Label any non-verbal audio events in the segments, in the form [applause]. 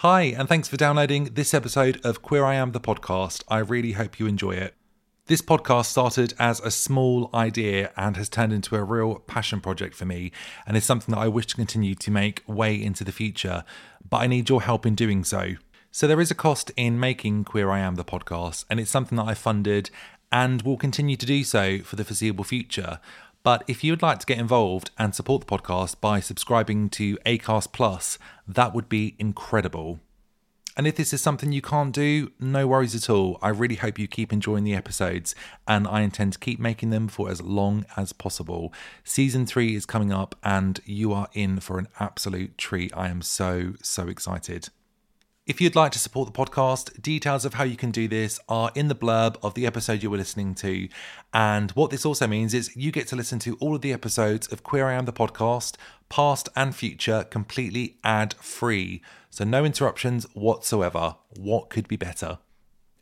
Hi, and thanks for downloading this episode of Queer I Am the podcast. I really hope you enjoy it. This podcast started as a small idea and has turned into a real passion project for me, and is something that I wish to continue to make way into the future, but I need your help in doing so. So, there is a cost in making Queer I Am the podcast, and it's something that I funded and will continue to do so for the foreseeable future. But if you would like to get involved and support the podcast by subscribing to Acast Plus, that would be incredible. And if this is something you can't do, no worries at all. I really hope you keep enjoying the episodes, and I intend to keep making them for as long as possible. Season three is coming up, and you are in for an absolute treat. I am so, so excited. If you'd like to support the podcast, details of how you can do this are in the blurb of the episode you were listening to. And what this also means is you get to listen to all of the episodes of Queer I Am the podcast, past and future, completely ad free. So no interruptions whatsoever. What could be better?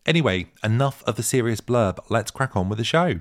Anyway, enough of the serious blurb. Let's crack on with the show.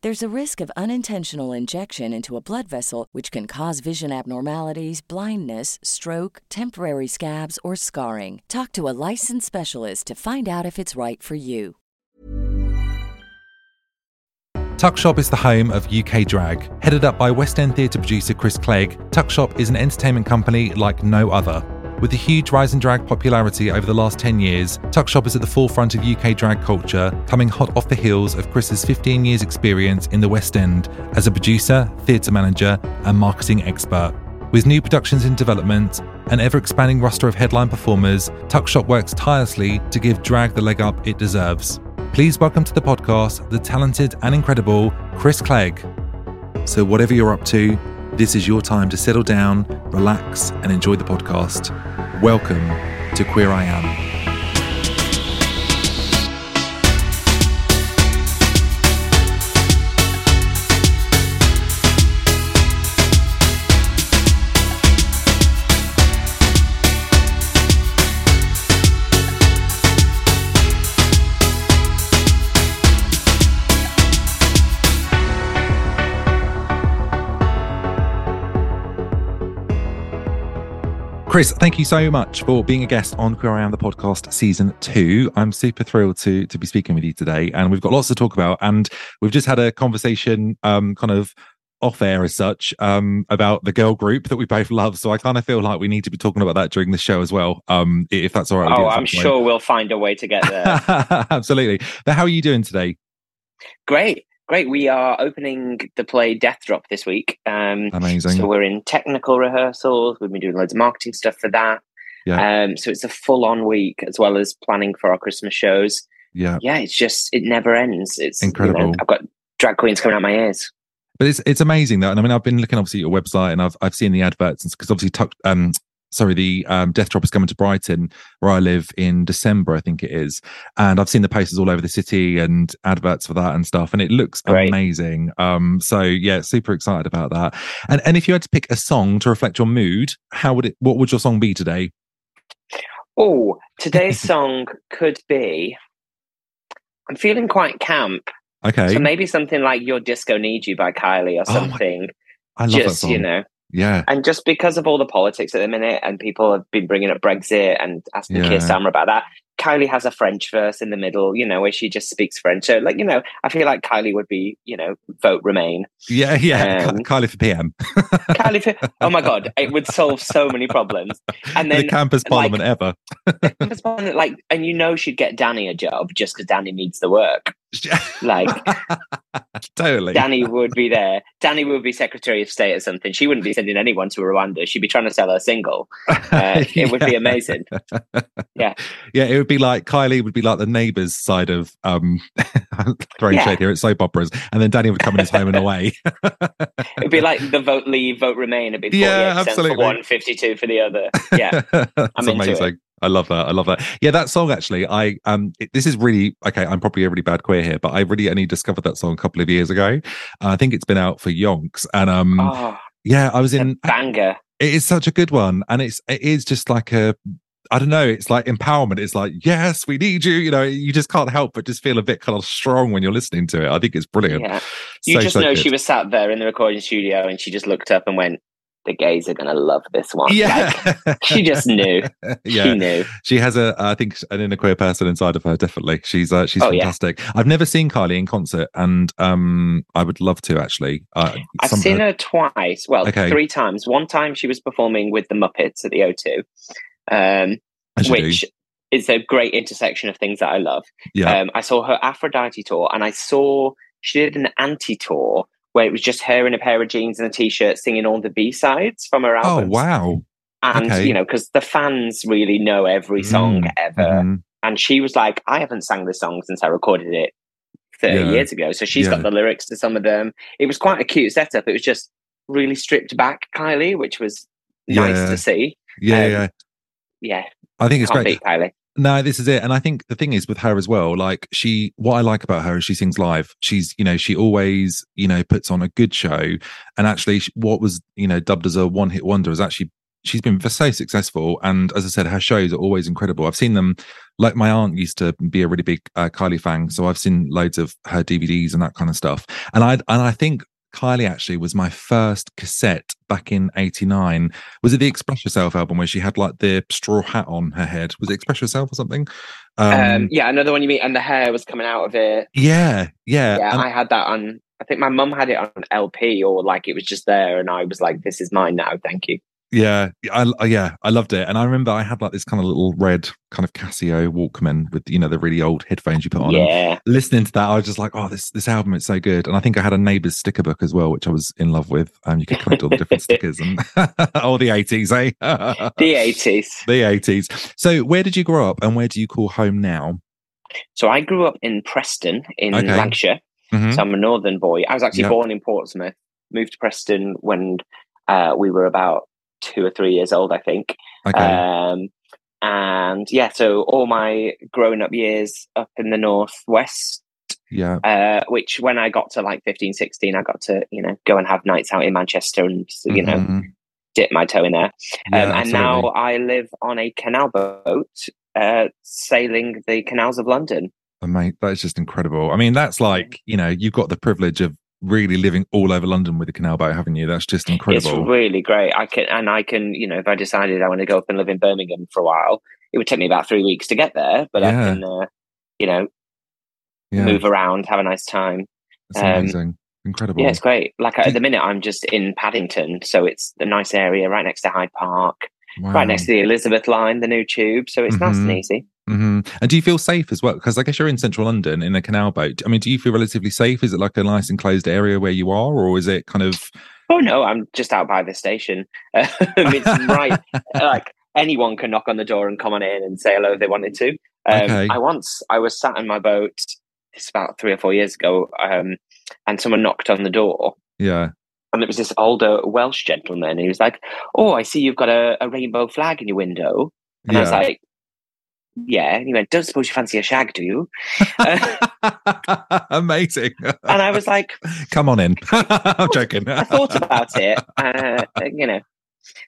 There's a risk of unintentional injection into a blood vessel, which can cause vision abnormalities, blindness, stroke, temporary scabs, or scarring. Talk to a licensed specialist to find out if it's right for you. Tuckshop is the home of UK Drag. Headed up by West End theatre producer Chris Clegg, Tuckshop is an entertainment company like no other. With the huge rise in drag popularity over the last 10 years, Tuckshop is at the forefront of UK drag culture, coming hot off the heels of Chris's 15 years' experience in the West End as a producer, theatre manager, and marketing expert. With new productions in development, an ever expanding roster of headline performers, Tuckshop works tirelessly to give drag the leg up it deserves. Please welcome to the podcast the talented and incredible Chris Clegg. So, whatever you're up to, this is your time to settle down, relax, and enjoy the podcast. Welcome to Queer I Am. Chris, thank you so much for being a guest on Queer I Am the podcast season two. I'm super thrilled to to be speaking with you today, and we've got lots to talk about. And we've just had a conversation, um, kind of off air as such, um, about the girl group that we both love. So I kind of feel like we need to be talking about that during the show as well, um, if that's all right. Oh, I'm sure we'll find a way to get there. [laughs] Absolutely. But how are you doing today? Great. Great. We are opening the play Death Drop this week. Um, Amazing. So we're in technical rehearsals. We've been doing loads of marketing stuff for that. Yeah. Um, so it's a full on week as well as planning for our Christmas shows. Yeah. Yeah, it's just, it never ends. It's you know, Incredible. I've got drag queens coming out my ears. But it's it's amazing though, and I mean I've been looking obviously at your website and I've I've seen the adverts because obviously tuck, um sorry the um, Death Drop is coming to Brighton where I live in December I think it is, and I've seen the posters all over the city and adverts for that and stuff, and it looks Great. amazing. Um, so yeah, super excited about that. And and if you had to pick a song to reflect your mood, how would it? What would your song be today? Oh, today's [laughs] song could be. I'm feeling quite camp, Okay. So maybe something like "Your Disco Needs You" by Kylie or Oh my- something. I love just that song. you know, Yeah. and just because of all the politics at the minute, and people have been bringing up Brexit and asking Yeah. Keir Starmer about that. Kylie has a French verse in the middle, you know, where she just speaks French. So, like, you know, I feel like Kylie would be, you know, vote Remain. Yeah. Yeah. Um, Ky- Kylie for PM. [laughs] Kylie, for- oh my god, it would solve so many problems. And the then, campus like- parliament ever. [laughs] like, and you know, she'd get Dannii a job just because Dannii needs the work. Like, [laughs] totally. Dannii would be there. Dannii would be Secretary of State or something. She wouldn't be sending anyone to Rwanda. She'd be trying to sell her single. Uh, It would be [laughs] amazing. Yeah. Yeah, it would be like Kylie would be like the neighbours side of um [laughs] throwing Yeah. shade here at soap operas, and then Danny would come in his home and away. It'd be like the vote leave, vote remain. It'd be Yeah, absolutely. for one, 52 for the other. Yeah. I'm into it. I love that. I love that. Yeah, that song actually. I um, it, this is really okay. I'm probably a really bad queer here, but I really only discovered that song a couple of years ago. Uh, I think it's been out for yonks, and um, Oh, yeah, I was in. banger. It is such a good one, and it's it is just like a. I don't know. It's like empowerment. It's like, yes, we need you. You know, you just can't help but just feel a bit kind of strong when you're listening to it. I think it's brilliant. Yeah. You So, just so know good. she was sat there in the recording studio and she just looked up and went, the gays are going to love this one. Yeah, Like, she just [laughs] knew. yeah. She knew. She has a, I think, an inner queer person inside of her. Definitely, she's uh, she's Oh, yeah. fantastic. I've never seen Kylie in concert, and um, I would love to actually. Uh, I've some- seen her twice. Well, Okay. three times. One time she was performing with the Muppets at the O2, um, you do. which is a great intersection of things that I love. yeah, Um, I saw her Aphrodite tour, and I saw she did an anti tour where it was just her in a pair of jeans and a t-shirt singing all the B sides from her oh wow, And okay. you know, because the fans really know every song Mm, ever, Mhm. and she was like, "I haven't sang this song since I recorded it." 30 Yeah. years ago. So she's Yeah. got the lyrics to some of them. It was quite a cute setup. It was just really stripped back Kylie, which was nice Yeah. to see. yeah, Um, yeah. Yeah, I think it's can't great. beat Kylie. No, this is it. And I think the thing is with her as well, like she, what I like about her is she sings live. She's, you know, she always, you know, puts on a good show. And actually, what was, you know, dubbed as a one hit wonder is actually, she's been so successful. And as I said, her shows are always incredible. I've seen them, like my aunt used to be a really big uh, Kylie fan. So I've seen loads of her DVDs and that kind of stuff. And I, and I think Kylie actually was my first cassette back in 89. Was it the Express Yourself album where she had like the straw hat on her head? Was it Express Yourself or something? Um, Um, yeah, another one you mean, and the hair was coming out of it. yeah, yeah. Yeah, and- I had that on. I think my mum had it on LP, or like it was just there, and I was like, "This is mine now, thank you." Yeah, I, I- yeah, I loved it. And I remember I had like this kind of little red kind of Casio Walkman with, you know, the really old headphones you put on. Yeah, listening to that, I was just like, oh, this this album is so good. And I think I had a neighbour's sticker book as well, which I was in love with. Um, you could collect all the different [laughs] stickers and [laughs] all the 80s, eh? the eighties. [laughs] the 80s. So where did you grow up and where do you call home now? So I grew up in Preston in Okay. Lancashire. Mhm. So I'm a northern boy. I was actually Yeah. born in Portsmouth. Moved to Preston when uh, we were about two or three years old, I think. Okay. Um, and yeah, so all my growing up years up in the northwest, yeah. uh, which when I got to like 15, 16, I got to, you know, go and have nights out in Manchester and, you know, Mhm. dip my toe in there. Yeah, um, and absolutely. now I live on a canal boat uh, sailing the canals of London. And mate, that's just incredible. I mean, that's like, you know, you've got the privilege of really living all over London with a canal boat, haven't you? That's just incredible. It's really great. I can, and I can, you know, if I decided I want to go up and live in Birmingham for a while, it would take me about three weeks to get there, but I can, uh, you know, yeah, move around, have a nice time. that's um, amazing. Incredible. Yeah, it's great. Like at the minute, I'm just in Paddington, so it's a nice area right next to Hyde Park, Wow. right next to the Elizabeth line, the new tube. So it's nice and Mhm. easy. Hmm And do you feel safe as well? Because I guess you're in central London in a canal boat. I mean, do you feel relatively safe? Is it like a nice enclosed area where you are, or is it kind of? Oh no, I'm just out by the station. [laughs] Um, it's right, [laughs] like anyone can knock on the door and come on in and say hello if they wanted to. Um, Okay. I once I was sat in my boat. It's about three or four years ago, um, and someone knocked on the door, Yeah. and it was this older Welsh gentleman. He was like, "Oh, I see you've got a, a rainbow flag in your window," and I was like, "Yeah." And he went, "Don't suppose you fancy a shag, do you?" Uh, [laughs] Amazing. and I was like, Come on in. [laughs] I'm joking. I thought about it, uh, you know.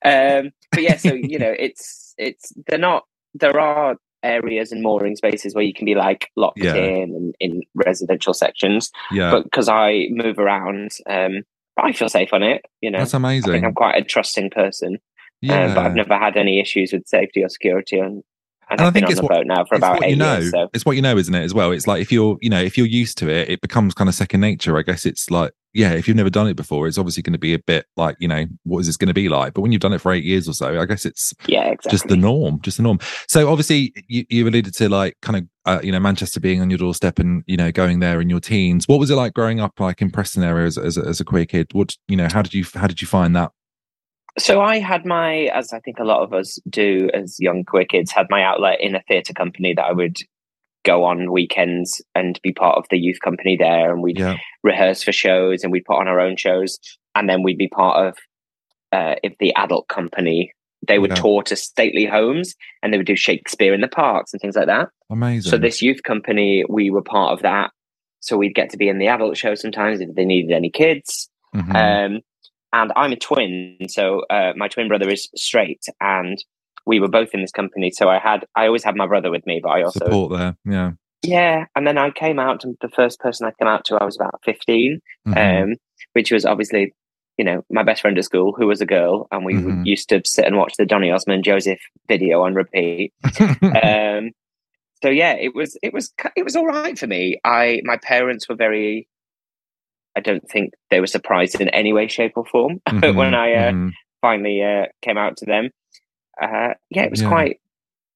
Um, but yeah, so you know, it's it's they're not. There are areas and mooring spaces where you can be like locked Yeah. in and in residential sections. Yeah, But because I move around, um, I feel safe on it. You know, that's I think amazing. I'm quite a trusting person. Yeah, Um, but I've never had any issues with safety or security. And, and, And I think it's what- now for about eight you know. years. So It's what you know, isn't it? As well, it's like if you're, you know, if you're used to it, it becomes kind of second nature. I guess it's like, yeah, if you've never done it before, it's obviously going to be a bit like, you know, what is this going to be like? But when you've done it for eight years or so, I guess it's yeah, exactly. just the norm, just the norm. So obviously, you, you alluded to like kind of, uh, you know, Manchester being on your doorstep and you know going there in your teens. What was it like growing up like in Preston area as, as, a- as a queer kid? What you know, how did you how did you find that? So I had my, as I think a lot of us do as young queer kids, had my outlet in a theatre company that I would go on weekends and be part of the youth company there, and we'd Yeah, rehearse for shows and we'd put on our own shows, and then we'd be part of uh, if the adult company. They would Yeah. tour to stately homes and they would do Shakespeare in the parks and things like that. amazing. So this youth company, we were part of that. So we'd get to be in the adult show sometimes if they needed any kids. Mhm. Um, and I'm a twin, so uh, my twin brother is straight, and we were both in this company. So I had, I always had my brother with me, but I also, Support there, yeah. yeah. And then I came out. to The first person I came out to, I was about 15, Mhm. um, which was obviously, you know, my best friend at school, who was a girl, and we Mhm. used to sit and watch the Donny Osmond Joseph video on repeat. [laughs] um, so yeah, it was it was it was all right for me. I my parents were very. I don't think they were surprised in any way, shape, or form [laughs] when Mhm, I uh, mhm. finally uh, came out to them. Uh, yeah, it was Yeah. quite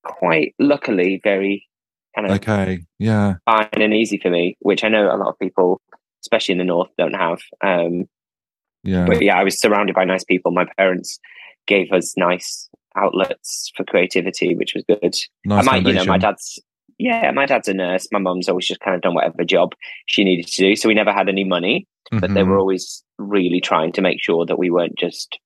quite luckily very kind of okay, yeah, fine and easy for me, which I know a lot of people, especially in the north, don't have. Um, yeah, but yeah, I was surrounded by nice people. My parents gave us nice outlets for creativity, which was good. nice and my, you know, my dad's yeah, my dad's a nurse. My mum's always just kind of done whatever job she needed to do. So we never had any money, but they were always really trying to make sure that we weren't just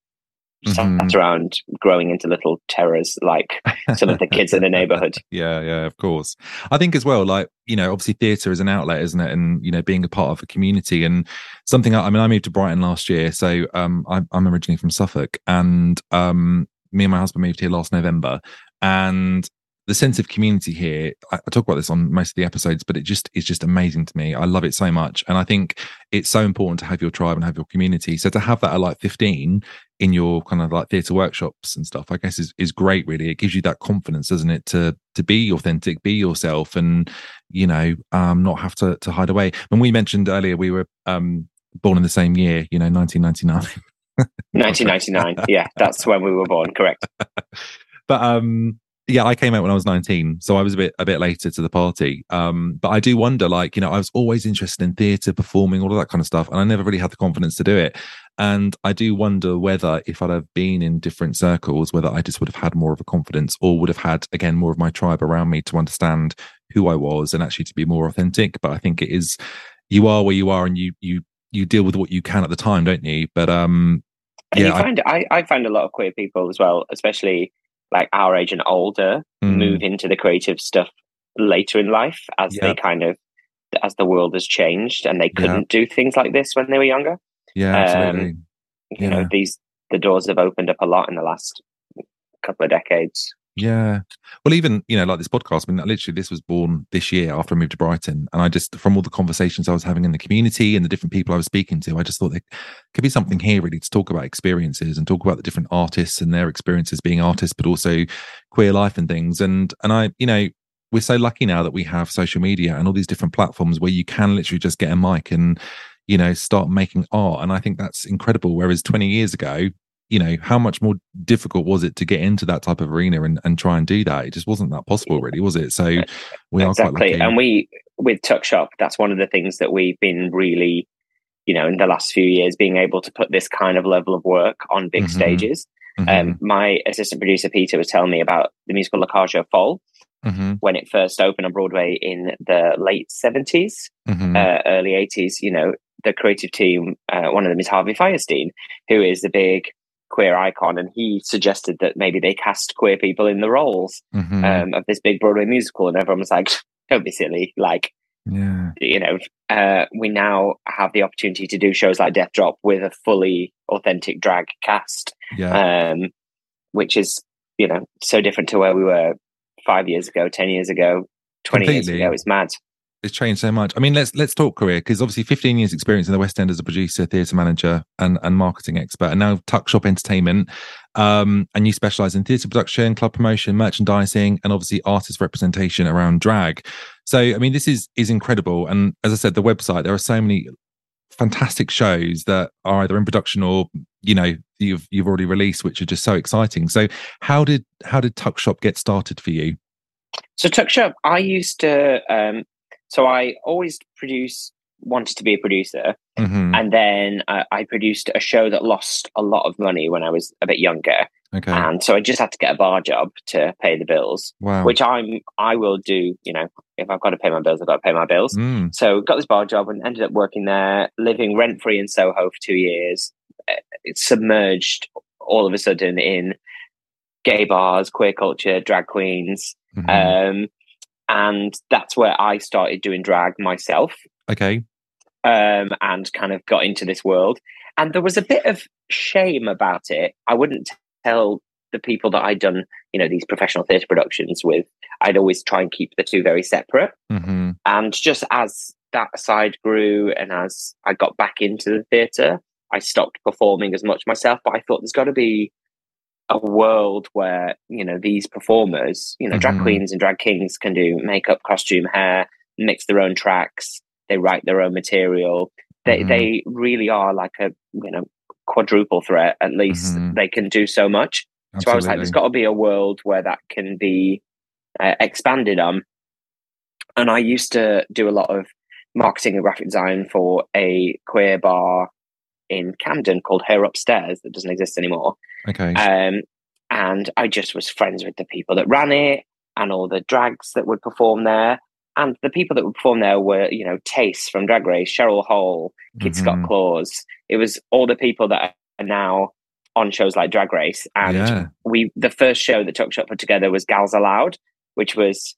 sat Mhm. around growing into little terrors like some of the kids in the neighborhood. [laughs] Yeah, yeah, of course. I think as well, like, you know, obviously theatre is an outlet, isn't it? And, you know, being a part of a community and something, I I mean, I moved to Brighton last year. So um, I'm, I'm originally from Suffolk and um, me and my husband moved here last November. And the sense of community here, I, I talk about this on most of the episodes, but it just is just amazing to me. I love it so much. And I think it's so important to have your tribe and have your community. So to have that at like 15 in your kind of like theatre workshops and stuff, I guess is, is great, really. It gives you that confidence, doesn't it, to to be authentic, be yourself and, you know, um, not have to to hide away. When we mentioned earlier, we were um born in the same year, you know, 1999. 1999. [laughs] yeah, that's when we were born. Correct. [laughs] but um yeah i came out when i was 19 so i was a bit a bit later to the party. Um but i do wonder like you know i was always interested in theatre performing all of that kind of stuff and i never really had the confidence to do it. And i do wonder whether if i'd have been in different circles whether i just would have had more of a confidence or would have had again more of my tribe around me to understand who i was and actually to be more authentic. But i think it is you are where you are and you you you deal with what you can at the time don't you? But um And yeah you I- find I, I find a lot of queer people as well, especially like our age and older, Mm. move into the creative stuff later in life as Yeah. they kind of as the world has changed and they couldn't do things like this when they were younger. yeah Um, absolutely You know, these the doors have opened up a lot in the last couple of decades. Yeah. Well, even, you know, like this podcast, I mean, literally, this was born this year after I moved to Brighton. And I just, from all the conversations I was having in the community and the different people I was speaking to, I just thought there could be something here really to talk about experiences and talk about the different artists and their experiences being artists, but also queer life and things. And, and I, you know, we're so lucky now that we have social media and all these different platforms where you can literally just get a mic and, you know, start making art. And I think that's incredible. Whereas 20 years ago, you know, how much more difficult was it to get into that type of arena and, and try and do that? It just wasn't that possible, really, was it? So we are quite exactly. And we with Tuck Shop, that's one of the things that we've been really, you know, in the last few years, being able to put this kind of level of work on big Mhm. stages. Mhm, Um, my assistant producer Peter was telling me about the musical La Cage Folles mhm, when it first opened on Broadway in the late seventies, mhm. uh, early eighties. You know, the creative team, uh, one of them is Harvey Fierstein, who is the big queer icon, and he suggested that maybe they cast queer people in the roles Mhm. um, of this big Broadway musical, and everyone was like, [laughs] "Don't be silly!" Like, yeah. you know, uh, we now have the opportunity to do shows like Death Drop with a fully authentic drag cast, Yeah. um, which is, you know, so different to where we were five years ago, ten years ago, twenty years ago. It's mad. It's changed so much. I mean, let's let's talk career because obviously 15 years experience in the West End as a producer, theatre manager, and and marketing expert, and now Tuck Shop Entertainment. Um, and you specialize in theatre production, club promotion, merchandising, and obviously artist representation around drag. So, I mean, this is is incredible. And as I said, the website there are so many fantastic shows that are either in production or you know you've you've already released, which are just so exciting. So, how did how did Tuck Shop get started for you? So Tuck Shop, I used to. Um, so I always produce, wanted to be a producer, Mhm. and then uh, I produced a show that lost a lot of money when I was a bit younger, Okay, and so I just had to get a bar job to pay the bills. wow. Which I'm, I will do. You know, if I've got to pay my bills, I've got to pay my bills. Mm, So got this bar job and ended up working there, living rent free in Soho for two years. Uh, It's submerged all of a sudden in gay bars, queer culture, drag queens. mhm. Um, and that's where I started doing drag myself okay, um, and kind of got into this world. And there was a bit of shame about it. I wouldn't tell the people that I'd done, you know, these professional theatre productions with. I'd always try and keep the two very separate. hmm And just as that side grew and as I got back into the theatre, I stopped performing as much myself. But I thought there's got to be a world where, you know, these performers, you know, drag Mhm. queens and drag kings can do makeup, costume, hair, mix their own tracks, they write their own material. They, Mhm. they really are like a, you know, quadruple threat, at least. Mhm. They can do so much. So I was like, there's got to be a world where that can be uh, expanded on. And I used to do a lot of marketing and graphic design for a queer bar in Camden called Her Upstairs that doesn't exist anymore. Okay. Um, and I just was friends with the people that ran it and all the drags that would perform there. And the people that would perform there were, you know, Tayce from Drag Race, Cheryl Hole, Kitty Scott Mhm. Claus. It was all the people that are now on shows like Drag Race. And Yeah. we, the first show that Tuck Shop put together was Gals Aloud, which was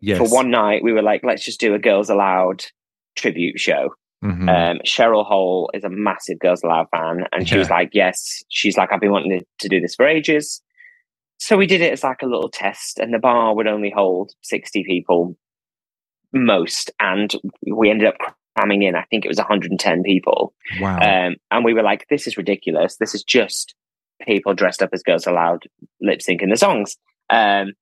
Yes. for one night. We were like, let's just do a Girls Aloud tribute show. Mhm. Um, Cheryl Hole is a massive Girls Aloud fan, and she was like, "Yes." She's like, "I've been wanting to, to do this for ages." So we did it as like a little test, and the bar would only hold sixty people, most, and we ended up cramming in. I think it was one hundred and ten people, wow. um, and we were like, "This is ridiculous. This is just people dressed up as Girls Aloud lip syncing the songs." Um,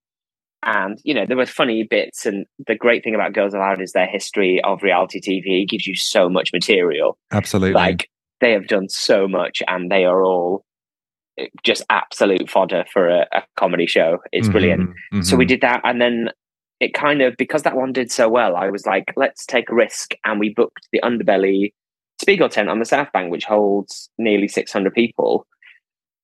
and you know there were funny bits, and the great thing about Girls Aloud is their history of reality TV It gives you so much material. Absolutely. Like they have done so much, and they are all just absolute fodder for a, a comedy show. It's brilliant. Mhm. So we Mhm. did that, and then it kind of because that one did so well, I was like, let's take a risk, and we booked the Underbelly Spiegeltent on the South Bank, which holds nearly 600 people,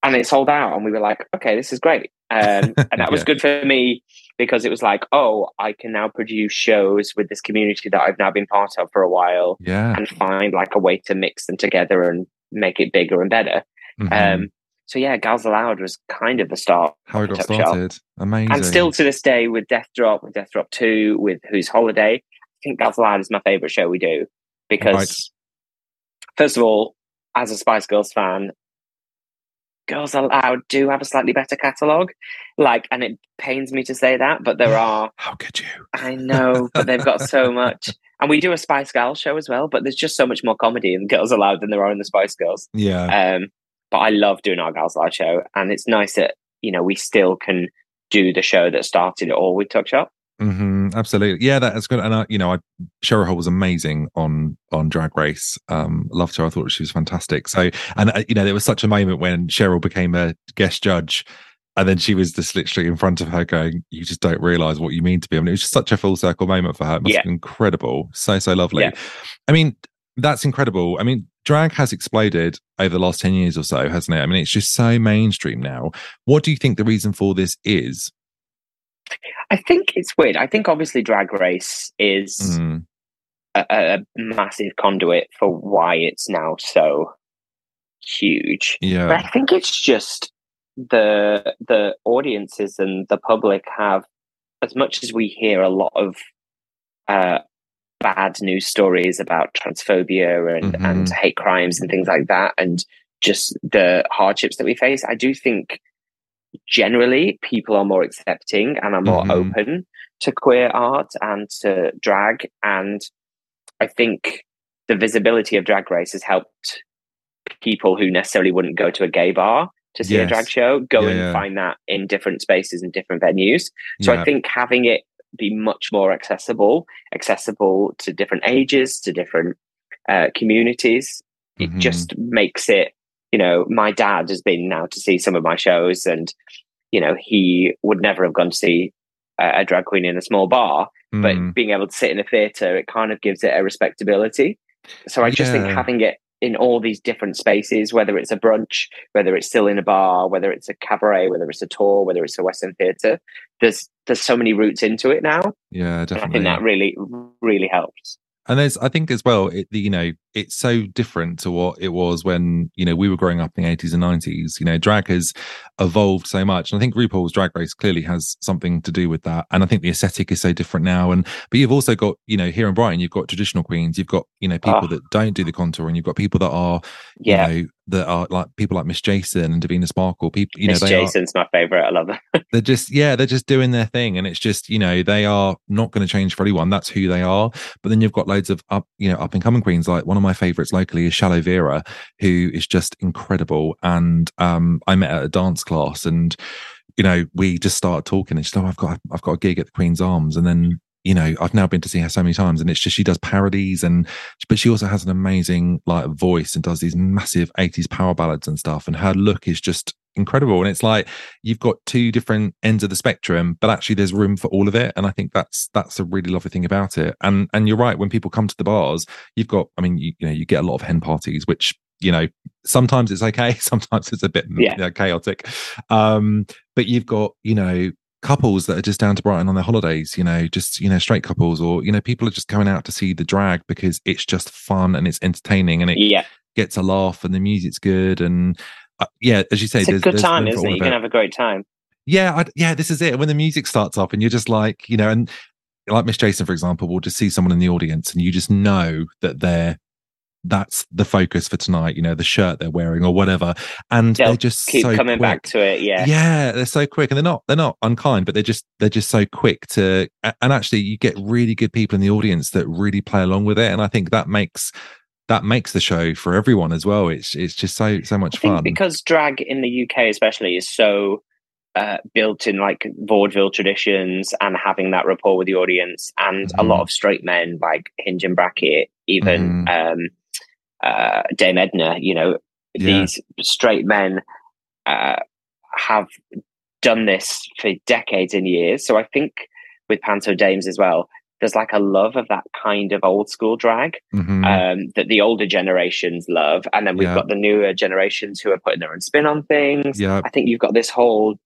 and it sold out. And we were like, okay, this is great, um, [laughs] and that was Yeah. good for me because it was like, oh, I can now produce shows with this community that I've now been part of for a while, Yeah. and find like a way to mix them together and make it bigger and better. Mhm. Um, so yeah, Gals Aloud was kind of the start How it got Tuck Shop. started. Amazing. and still to this day with Death Drop, with Death Drop 2, with Who's Holiday, I think Gals Aloud is my favorite show we do because, Right. first of all, as a Spice Girls fan, Girls Aloud do have a slightly better catalogue. Like, and it pains me to say that, but there are, [gasps] How could you? I know, but they've got so [laughs] much. And we do a Spice Girls show as well, but there's just so much more comedy in Girls Aloud than there are in the Spice Girls. Yeah. Um, but I love doing our Girls Live show, and it's nice that you know we still can do the show that started it all with Tuck Shop. Hmm Absolutely. Yeah, that is good. And I, you know, I, Cheryl Hole was amazing on on Drag Race. Um, loved her. I thought she was fantastic. So, and uh, you know, there was such a moment when Cheryl became a guest judge, and then she was just literally in front of her going, "You just don't realize what you mean to be." I mean, it was just such a full circle moment for her. It must Yeah. have been incredible. So so lovely. Yeah. I mean, that's incredible. I mean, drag has exploded over the last ten years or so, hasn't it? I mean, it's just so mainstream now. What do you think the reason for this is? I think it's weird. I think obviously Drag Race is Mm, a, a massive conduit for why it's now so huge. yeah. But I think it's just the the audiences and the public have, as much as we hear a lot of uh, bad news stories about transphobia and, Mhm. and hate crimes and things like that, and just the hardships that we face. I do think generally people are more accepting and are more Mhm. open to queer art and to drag. And I think the visibility of Drag Race has helped people who necessarily wouldn't go to a gay bar to see a drag show go Yeah, and yeah. find that in different spaces and different venues. So Yeah. I think having it be much more accessible, accessible to different ages, to different uh, communities, it Mhm. just makes it. You know, my dad has been now to see some of my shows, and you know, he would never have gone to see a, a drag queen in a small bar. But Mm. being able to sit in a theatre, it kind of gives it a respectability. So I just think having it in all these different spaces, whether it's a brunch, whether it's still in a bar, whether it's a cabaret, whether it's a tour, whether it's a Western theatre, there's there's so many routes into it now. yeah, And I definitely. think that really, really helps. And there's, I think as well, it, the- you know, it's so different to what it was when, you know, we were growing up in the 80s and 90s. You know, drag has evolved so much. And I think RuPaul's Drag Race clearly has something to do with that. And I think the aesthetic is so different now. And, but you've also got, you know, here in Brighton, you've got traditional queens, you've got, you know, people Oh. that don't do the contour, and you've got people that are, Yeah, you know, that are like people like Miss Jason and Davina Sparkle. People, you Miss know, they are, Jason's my favorite. I love her. [laughs] they're just yeah they're just doing their thing and it's just you know they are not going to change for anyone that's who they are but then you've got loads of up you know up and coming queens like one of my favorites locally is shallow vera who is just incredible. And um i met at a dance class and you know we just started talking and she said oh i've got i've got a gig at the queen's arms. And then you know i've now been to see her so many times and it's just she does parodies and but she also has an amazing like voice and does these massive 80s power ballads and stuff and her look is just incredible and it's like you've got two different ends of the spectrum but actually there's room for all of it and i think that's that's a really lovely thing about it and and you're right when people come to the bars you've got i mean you, you know you get a lot of hen parties which you know sometimes it's okay [laughs] sometimes it's a bit Yeah. you know, chaotic um but you've got you know couples that are just down to brighton on their holidays you know just you know straight couples or you know people are just going out to see the drag because it's just fun and it's entertaining and it Yeah, gets a laugh and the music's good and uh, yeah as you say it's a good time, isn't it? Of gonna have a great time. yeah I, yeah this is it when the music starts up and you're just like you know and like miss jason for example will just see someone in the audience and you just know that they're that's the focus for tonight you know the shirt they're wearing or whatever and They'll they're just Keep so coming back to it. Yeah, yeah they're so quick and they're not they're not unkind but they're just they're just so quick to and actually you get really good people in the audience that really play along with it and i think that makes that makes the show for everyone as well it's it's just so so much fun because drag in the UK especially is so uh, built in like vaudeville traditions and having that rapport with the audience, and a lot Mhm. of straight men like Hinge and Bracket, even Mm-hmm. um, uh, Dame Edna, you know, Yeah. these straight men uh, have done this for decades and years. So I think with Panto Dames as well, there's like a love of that kind of old school drag Mhm. um, that the older generations love, and then we've Yeah. got the newer generations who are putting their own spin on things. yeah I think you've got this whole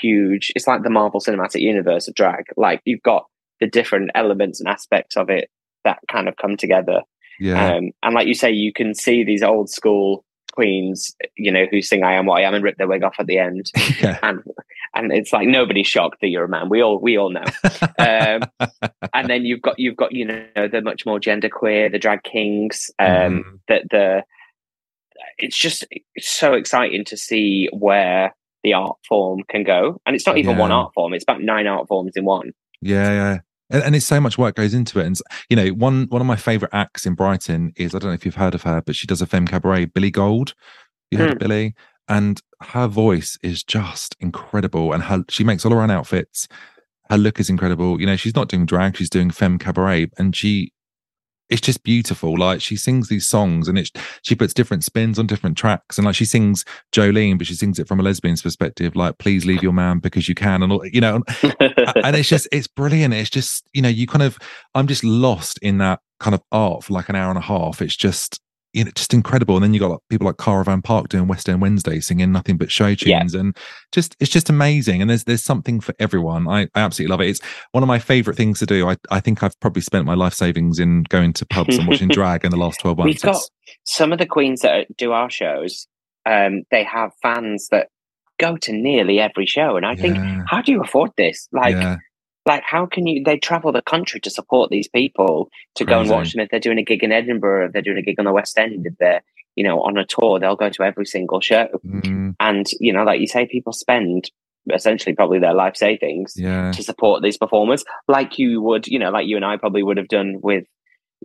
huge. It's like the Marvel Cinematic Universe of drag. Like you've got the different elements and aspects of it that kind of come together. Yeah Um, and like you say, you can see these old school queens, you know, who sing "I Am What I Am" and rip their wig off at the end, [laughs] yeah and and it's like nobody's shocked that you're a man. We all we all know. Um, [laughs] and then you've got you've got you know the much more genderqueer, the drag kings, um, Mhm. that the it's just it's so exciting to see where the art form can go, and it's not even one art form; it's about nine art forms in one. Yeah, yeah. And, and it's so much work goes into it. And, you know, one one of my favorite acts in Brighton is I don't know if you've heard of her, but she does a femme cabaret, Billy Gold. You heard of Hmm. Billy? And her voice is just incredible. And her she makes all her own outfits. Her look is incredible. You know, she's not doing drag, she's doing femme cabaret. And she it's just beautiful. Like she sings these songs and it's she puts different spins on different tracks. And like she sings Jolene, but she sings it from a lesbian's perspective, like please leave your man because you can and all you know, [laughs] and it's just it's brilliant it's just you know you kind of i'm just lost in that kind of art for like an hour and a half it's just you know just incredible. And then you got like, people like caravan park doing west end wednesday singing nothing but show Yeah. tunes. And just it's just amazing. And there's there's something for everyone. I, I absolutely love it. It's one of my favorite things to do. I i think i've probably spent my life savings in going to pubs and watching [laughs] drag in the last 12 months We've got some of the queens that do our shows. Um, they have fans that go to nearly every show, and I think, how do you afford this? Like, yeah like how can you? They travel the country to support these people to go and watch them. If they're doing a gig in Edinburgh, if they're doing a gig on the West End, if they're you know on a tour, they'll go to every single show. Mm, And you know, like you say, people spend essentially probably their life savings Yeah. to support these performers, like you would, you know, like you and I probably would have done with,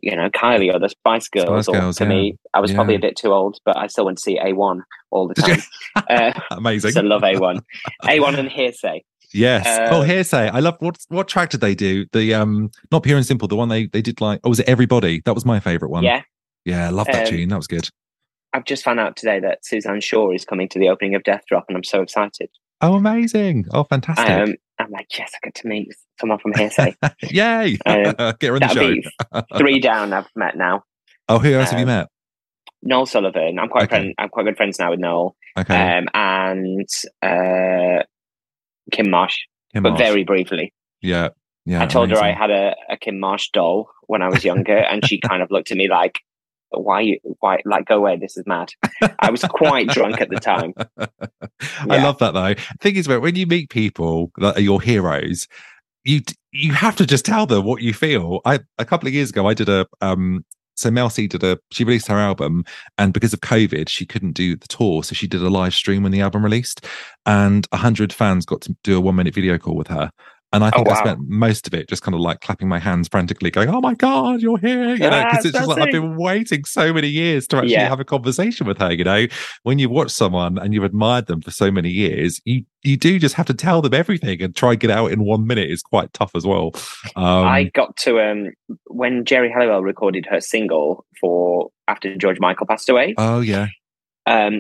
you know, Kylie or the Spice Girls. Spice or Girls, for yeah. me, I was probably a bit too old, but I still went to see A1 all the [laughs] time. uh, [laughs] Amazing. I love A1. [laughs] A1 and Hear'Say. Yes. oh, Um, Hear'Say. I love what what track did they do? The um not pure and simple, the one they they did like oh was it everybody? That was my favourite one. Yeah. Yeah, I love that Um, tune. That was good. I've just found out today that Suzanne Shaw is coming to the opening of Death Drop, and I'm so excited. Oh amazing. Oh fantastic. Um, I'm like, yes, I get to meet someone from Hear'Say. [laughs] Yay. um, [laughs] Get her on the show. [laughs] three down. I've met now. Oh, who else have you um, met? Noel Sullivan. I'm quite Okay. friend. I'm quite good friends now with Noel. Okay. Um, and uh, Kim Marsh, Kim but Marsh. very briefly. Yeah. Yeah. I told her I had a, a Kim Marsh doll when I was younger, and she kind of looked at me like, "Why? you Why? Like, go away! This is mad." I was quite drunk at the time. [laughs] I love that though. Thing is, about when you meet people that are your heroes, you you have to just tell them what you feel. I a couple of years ago, I did a um. So Mel C did a she released her album, and because of COVID, she couldn't do the tour, so she did a live stream when the album released, and hundred fans got to do a one minute video call with her. And I Oh, think I spent most of it just kind of like clapping my hands frantically, going, "Oh my god, you're here!" You know, because it's just like I've been waiting so many years to actually Yeah. have a conversation with her. You know, when you watch someone and you've admired them for so many years, you you do just have to tell them everything and try and get out in one minute is quite tough as well. Um, I got to um when Geri Halliwell recorded her single for after George Michael passed away. oh yeah, um,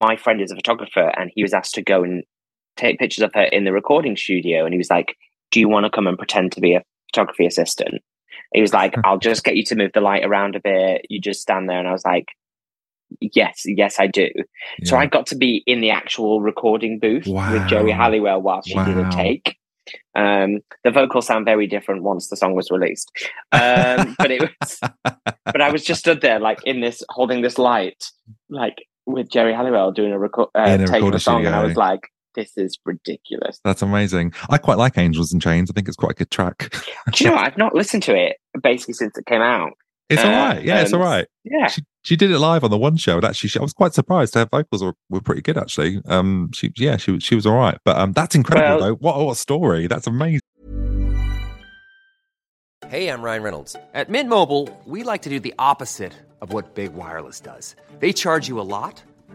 my friend is a photographer and he was asked to go and take pictures of her in the recording studio. And he was like, Do you want to come and pretend to be a photography assistant? He was like, [laughs] I'll just get you to move the light around a bit. You just stand there. And I was like, Yes, yes, I do. So. I got to be in the actual recording booth with Geri Halliwell while she did a take. Um, the vocals sound very different once the song was released. Um, but it was, [laughs] but I was just stood there, like in this, holding this light, like with Geri Halliwell doing a, reco- uh, a take a song, and I was like, "This is ridiculous." That's amazing. I quite like Angels in Chains. I think it's quite a good track. [laughs] Do you know what? I've not listened to it basically since it came out. It's Uh, all right. Yeah, it's um, all right. Yeah, She, she did it live on the one show, and actually, she, I was quite surprised. Her vocals were, were pretty good, actually. Um, she yeah, she was- she was all right. But um, that's incredible Well- though. What what a story! That's amazing. Hey, I'm Ryan Reynolds. At Mint Mobile, we like to do the opposite of what Big Wireless does. They charge you a lot,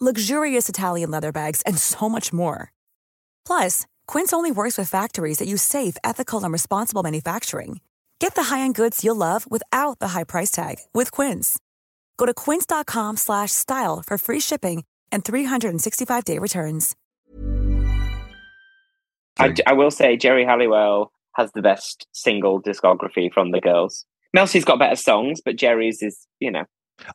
luxurious Italian leather bags, and so much more. Plus, Quince only works with factories that use safe, ethical, and responsible manufacturing. Get the high-end goods you'll love without the high price tag with Quince. Go to quince.com slash style for free shipping and 365-day returns. I, I will say Geri Halliwell has the best single discography from the girls. Mel C's got better songs, but Geri's is, you know.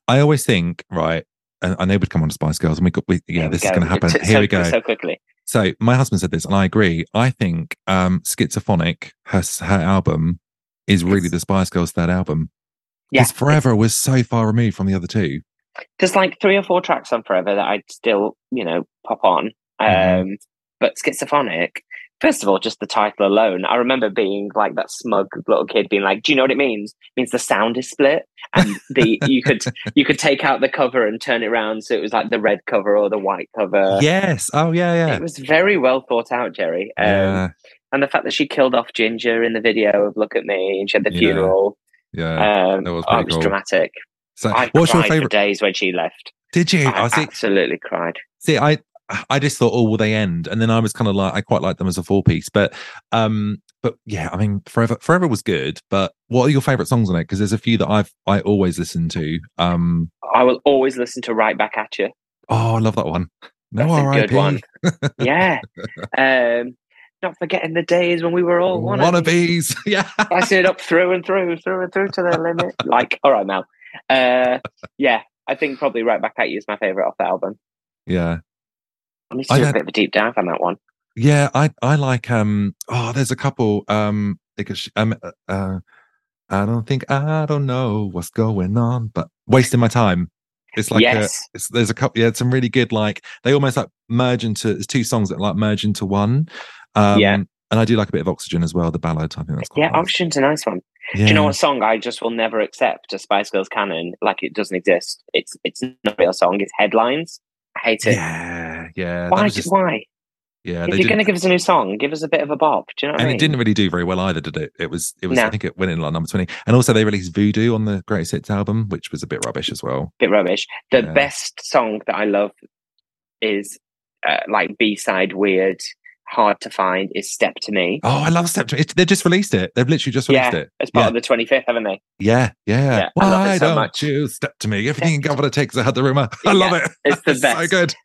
I always think, right, and I know we'd come on to Spice Girls, and we got, we, yeah, this is going to happen. So- Here we go. So quickly. So my husband said this, and I agree. I think um, Schizophonic, her her album, is really the Spice Girls' third album. Yeah. Forever was so far removed from the other two. There's like three or four tracks on Forever that I'd still, you know, pop on. Um, Mhm. But Schizophonic, first of all, just the title alone, I remember being like that smug little kid being like, Do you know what it means? It means the sound is split. And the [laughs] you could you could take out the cover and turn it around so it was like the red cover or the white cover. yes. Oh yeah, yeah. It was very well thought out, Geri. Um, yeah. And the fact that she killed off Ginger in the video of Look at Me and she had the Yeah. funeral. Yeah. Um, that was oh, it was cool. dramatic. So, I what's your favorite? days when she left. Did you? I I see. absolutely cried. See, I I just thought, oh, will they end? And then I was kind of like, I quite like them as a four piece, but um, but yeah, I mean, Forever Forever was good. But what are your favorite songs on it? Because there's a few that I've I always listen to. Um, I will always listen to Right Back at You. oh, I love that one. No That's a R.I.P. good one. [laughs] Yeah. um, not forgetting the days when we were all one Wannabes. [laughs] yeah. Slicing it up through and through, through and through to the limit. [laughs] Like, all right, Mel. Uh, yeah, I think probably Right Back at You is my favourite off the album. Yeah. I need to I do a bit of a deep dive on that one. Yeah, I I like um oh there's a couple um because um uh, uh, I don't think I don't know what's going on but wasting my time. It's like a, Yes. it's, there's a couple yeah some really good like they almost like merge into there's two songs that like merge into one. Um Yeah. and I do like a bit of Oxygen as well, the ballad. I think that's Yeah, nice. Oxygen's a nice one. Yeah. Do you know what song I just will never accept a Spice Girls canon? Like it doesn't exist. It's it's not a real song. It's headlines. I hate it. Yeah, yeah. why? just- why? yeah, if you're going to give us a new song, give us a bit of a bop. Do you know what and I it didn't really do very well either, did it? It was, it was. I think it went in like number twenty, and also they released Voodoo on the Greatest Hits album, which was a bit rubbish as well. bit rubbish. The Yeah. best song that I love is uh, like B side weird, hard to find is Step to Me. Oh, I love Step. It, they just released it. They've literally just released yeah, it. It's part yeah. of the 25th, haven't they? Yeah, yeah. Yeah, I love it Why so don't much. you step to me? Everything in governor takes a had the rumor. [laughs] I love it. it's the [laughs] best. so good.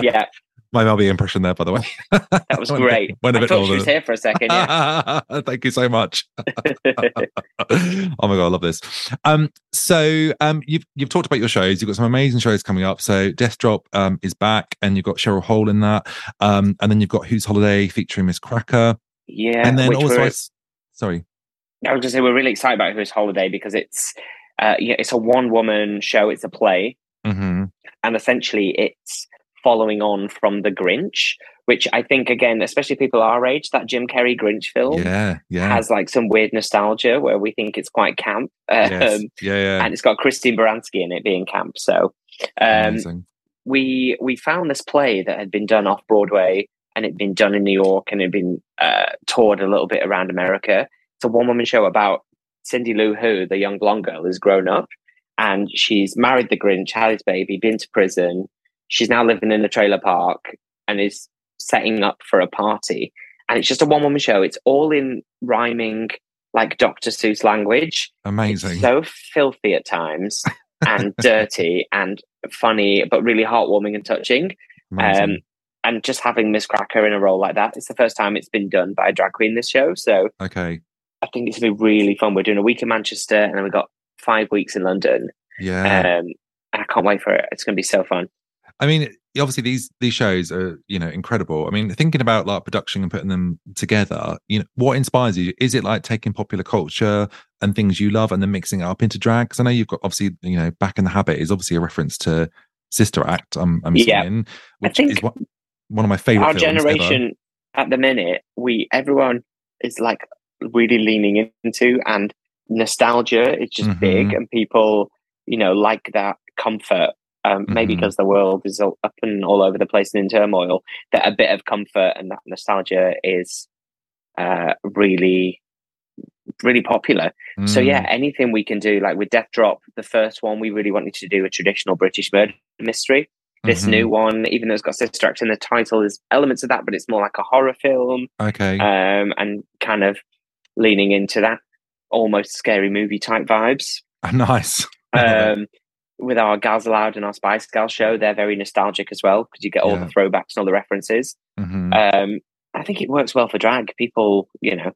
Yeah, My Mel B impression there, by the way. [laughs] that was Went a bit- great. went a I bit thought she was here for a second. Yeah. [laughs] Thank you so much. [laughs] oh my god, I love this. Um, so um, you've you've talked about your shows. You've got some amazing shows coming up. So Death Drop um is back, and you've got Cheryl Hole in that. Um, and then you've got Who's Holiday featuring Miz Cracker, yeah, and then also, I sorry, I was going to say we're really excited about Who's Holiday because it's uh, yeah, it's a one woman show. It's a play, hmm and essentially it's following on from The Grinch, which I think again, especially people our age, that Jim Carrey Grinch film yeah, yeah, has like some weird nostalgia where we think it's quite camp. Um, yes. yeah, yeah, and it's got Christine Baranski in it being camp. So um, we we found this play that had been done off Broadway and it'd been done in New York and it'd been uh, toured a little bit around America. It's a one woman show about Cindy Lou Who, the young blonde girl, who's grown up and she's married the Grinch, had his baby, been to prison. She's now living in a trailer park and is setting up for a party. And it's just a one woman show. It's all in rhyming, like Dr. Seuss language. Amazing. It's so filthy at times [laughs] and dirty and funny, but really heartwarming and touching. Um, and just having Miz Cracker in a role like that, it's the first time it's been done by a drag queen this show. So okay. I think it's going to be really fun. We're doing a week in Manchester and then we've got five weeks in London. Yeah. Um, and I can't wait for it. It's going to be so fun. I mean, obviously these these shows are you know incredible. I mean, thinking about like production and putting them together, you know, what inspires you? Is it like taking popular culture and things you love and then mixing it up into drag? Because I know you've got obviously you know, back in the habit is obviously a reference to Sister Act. I'm I'm Yeah. assuming, I think is one, one of my favorite. Our films ever. generation at the minute, we everyone is like really leaning into and nostalgia is just Mhm. big and people, you know, like that comfort. Um, maybe Mhm. because the world is all up and all over the place and in turmoil, that a bit of comfort and that nostalgia is uh, really, really popular. So Mm, yeah, anything we can do, like with Death Drop, the first one, we really wanted to do a traditional British murder mystery. This mhm. new one, even though it's got Sister Act in the title, is elements of that, but it's more like a horror film, Okay. um, and kind of leaning into that almost scary movie type vibes. [laughs] nice. Um, with our Gals Aloud and our Spice Girl show, they're very nostalgic as well because you get all Yeah. the throwbacks and all the references. Mhm. Um, I think it works well for drag. People, you know,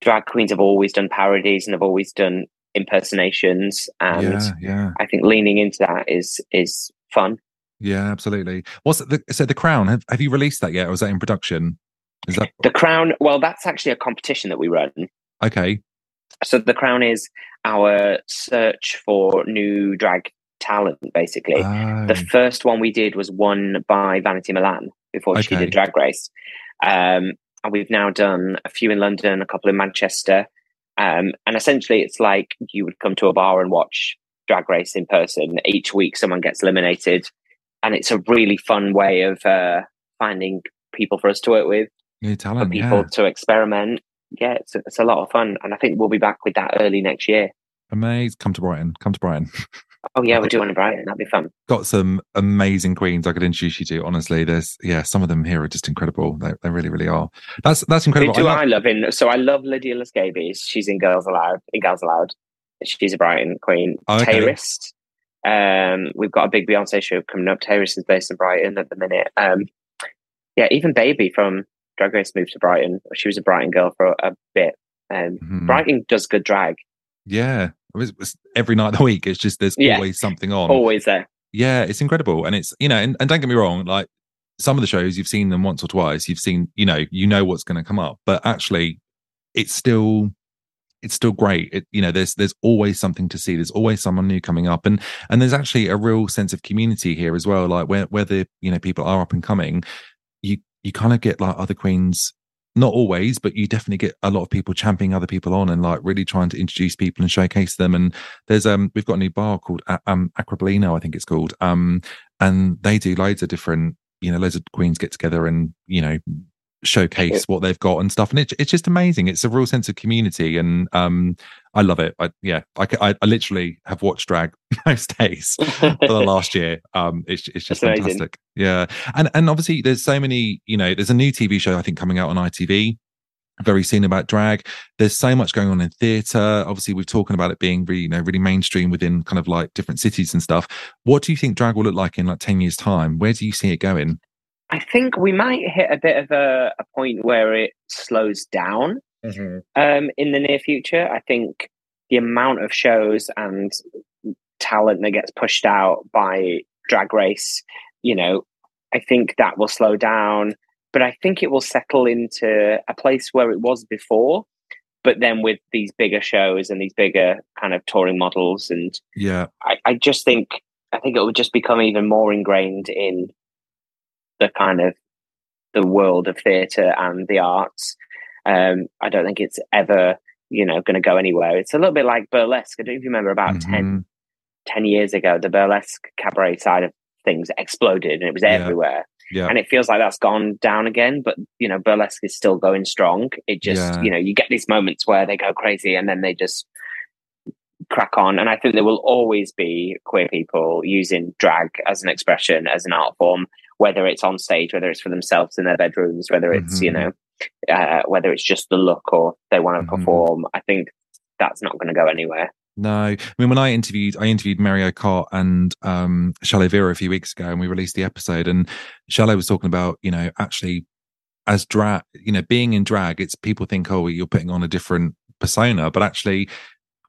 drag queens have always done parodies and have always done impersonations, and yeah, yeah, I think leaning into that is is fun. yeah, absolutely. What's the so the crown? Have, have you released that yet, or is that in production? Is that The Crown, well, that's actually a competition that we run. okay? So the Crown is our search for new drag talent, basically. Oh, The first one we did was won by Vanity Milan before she did Drag Race. Um, and we've now done a few in London, a couple in Manchester. Um, and essentially, it's like you would come to a bar and watch Drag Race in person. Each week, someone gets eliminated. And it's a really fun way of uh, finding people for us to work with, new for talent. people Yeah, to experiment. Yeah, it's a, it's a lot of fun. And I think we'll be back with that early next year. amazing. Come to Brighton. Come to Brighton. [laughs] Oh, yeah, we're doing Brighton. That'd be fun. Got some amazing queens I could introduce you to. Honestly, there's yeah, some of them here are just incredible. They, they really, really are. That's that's Who incredible. do I I love- love in? So I love Lydia L'Scabies. She's in Girls Aloud. In Girls Aloud, she's a Brighton queen. Oh, okay. Tayrist. Um, we've got a big Beyonce show coming up. Tayrist is based in Brighton at the minute. Um, yeah, even Baby from Drag Race moved to Brighton. She was a Brighton girl for a bit. Um, Mhm. Brighton does good drag. Yeah, It was- it was every night of the week. It's just there's Yeah. always something on. Always there. Yeah, it's incredible, and it's you know, and, and don't get me wrong, like some of the shows you've seen them once or twice, you've seen, you know, you know what's going to come up, but actually, it's still it's still great. It, you know, there's there's always something to see. There's always someone new coming up, and and there's actually a real sense of community here as well. Like where where the you know people are up and coming, you you kind of get like other queens. Not always, but you definitely get a lot of people championing other people on and like really trying to introduce people and showcase them. And there's um we've got a new bar called um Acrobolino, I think it's called. Um and they do loads of different, you know, loads of queens get together and, you know, showcase what they've got and stuff. And it, it's just amazing. It's a real sense of community. And um I love it. I, yeah, I, I, I literally have watched drag [laughs] most days for the [laughs] last year. Um, it's it's just That's amazing. fantastic. Yeah, and and obviously there's so many. You know, there's a new TV show I think coming out on ITV very soon about drag. There's so much going on in theatre. Obviously, we're talking about it being really, you know, really mainstream within kind of like different cities and stuff. What do you think drag will look like in like ten years' time? Where do you see it going? I think we might hit a bit of a, a point where it slows down um, in the near future. I think the amount of shows and talent that gets pushed out by Drag Race, you know, I think that will slow down. But I think it will settle into a place where it was before. But then with these bigger shows and these bigger kind of touring models, and Yeah, I, I just think I think it will just become even more ingrained in the kind of the world of theatre and the arts. Um, I don't think it's ever, you know, going to go anywhere. It's a little bit like burlesque. I don't know if you remember about ten, Mhm. 10 years ago, the burlesque cabaret side of things exploded and it was Yeah. everywhere. yeah, And it feels like that's gone down again, but you know, burlesque is still going strong. It just, Yeah. you know, you get these moments where they go crazy and then they just crack on. And I think there will always be queer people using drag as an expression, as an art form, whether it's on stage, whether it's for themselves in their bedrooms, whether it's, you Mhm. know, uh, whether it's just the look or they want to Mhm. perform. I think that's not going to go anywhere. No, I mean when I interviewed, I interviewed Mario Cart and um Chalet Vera a few weeks ago, and we released the episode. And Chalet was talking about, you know, actually as drag, you know, being in drag, it's people think, oh, you're putting on a different persona, but actually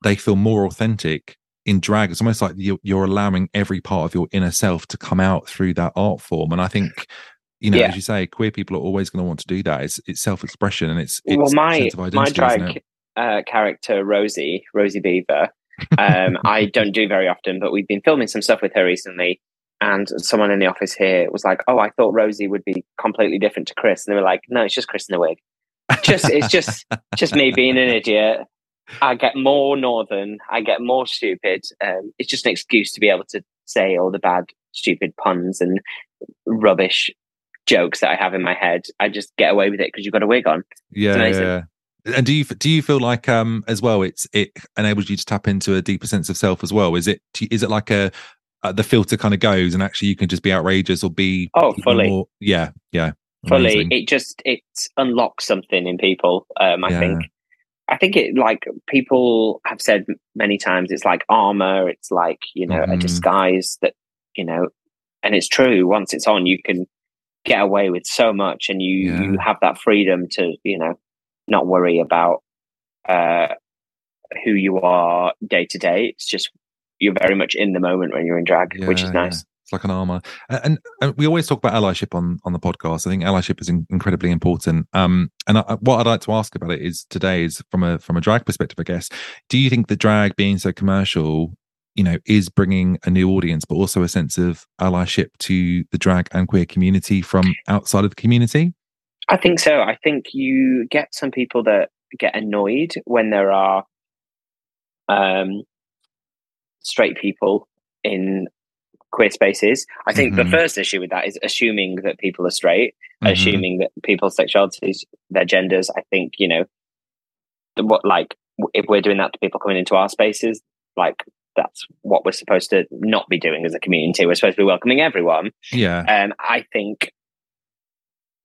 they feel more authentic in drag. It's almost like you're, you're allowing every part of your inner self to come out through that art form. And I think, you know, Yeah. as you say, queer people are always going to want to do that. It's it's self expression and it's, it's well, my my drag uh, character Rosie, Rosie Beaver. [laughs] Um, I don't do very often, but we've been filming some stuff with her recently. And someone in the office here was like, "Oh, I thought Rosie would be completely different to Chris," and they were like, "No, it's just Chris in the wig. Just it's just just me being an idiot. I get more northern. I get more stupid. Um, it's just an excuse to be able to say all the bad, stupid puns and rubbish jokes that I have in my head. I just get away with it because you've got a wig on. yeah, yeah. And do you do you feel like um as well it's it enables you to tap into a deeper sense of self as well? Is it is it like a uh, the filter kind of goes and actually you can just be outrageous or be Oh, fully. more- yeah yeah fully Amazing. it just it unlocks something in people um i Yeah. think I think it like people have said many times it's like armor, it's like, you know, Mhm. a disguise that, you know, and it's true. Once it's on, you can get away with so much and you, you have that freedom to, you know, not worry about uh who you are day to day. It's just you're very much in the moment when you're in drag, which is Yeah, nice. It's like an armor, and, and, and we always talk about allyship on on the podcast. I think allyship is in, incredibly important. Um, and I, what I'd like to ask about it is today is from a from a drag perspective, I guess. Do you think the drag being so commercial, you know, is bringing a new audience, but also a sense of allyship to the drag and queer community from outside of the community? I think so. I think you get some people that get annoyed when there are um, straight people in queer spaces. I think Mhm. the first issue with that is assuming that people are straight, Mhm. assuming that people's sexualities, their genders. I think you know the, what like if we're doing that to people coming into our spaces, like that's what we're supposed to not be doing as a community. We're supposed to be welcoming everyone. Yeah, Um, I think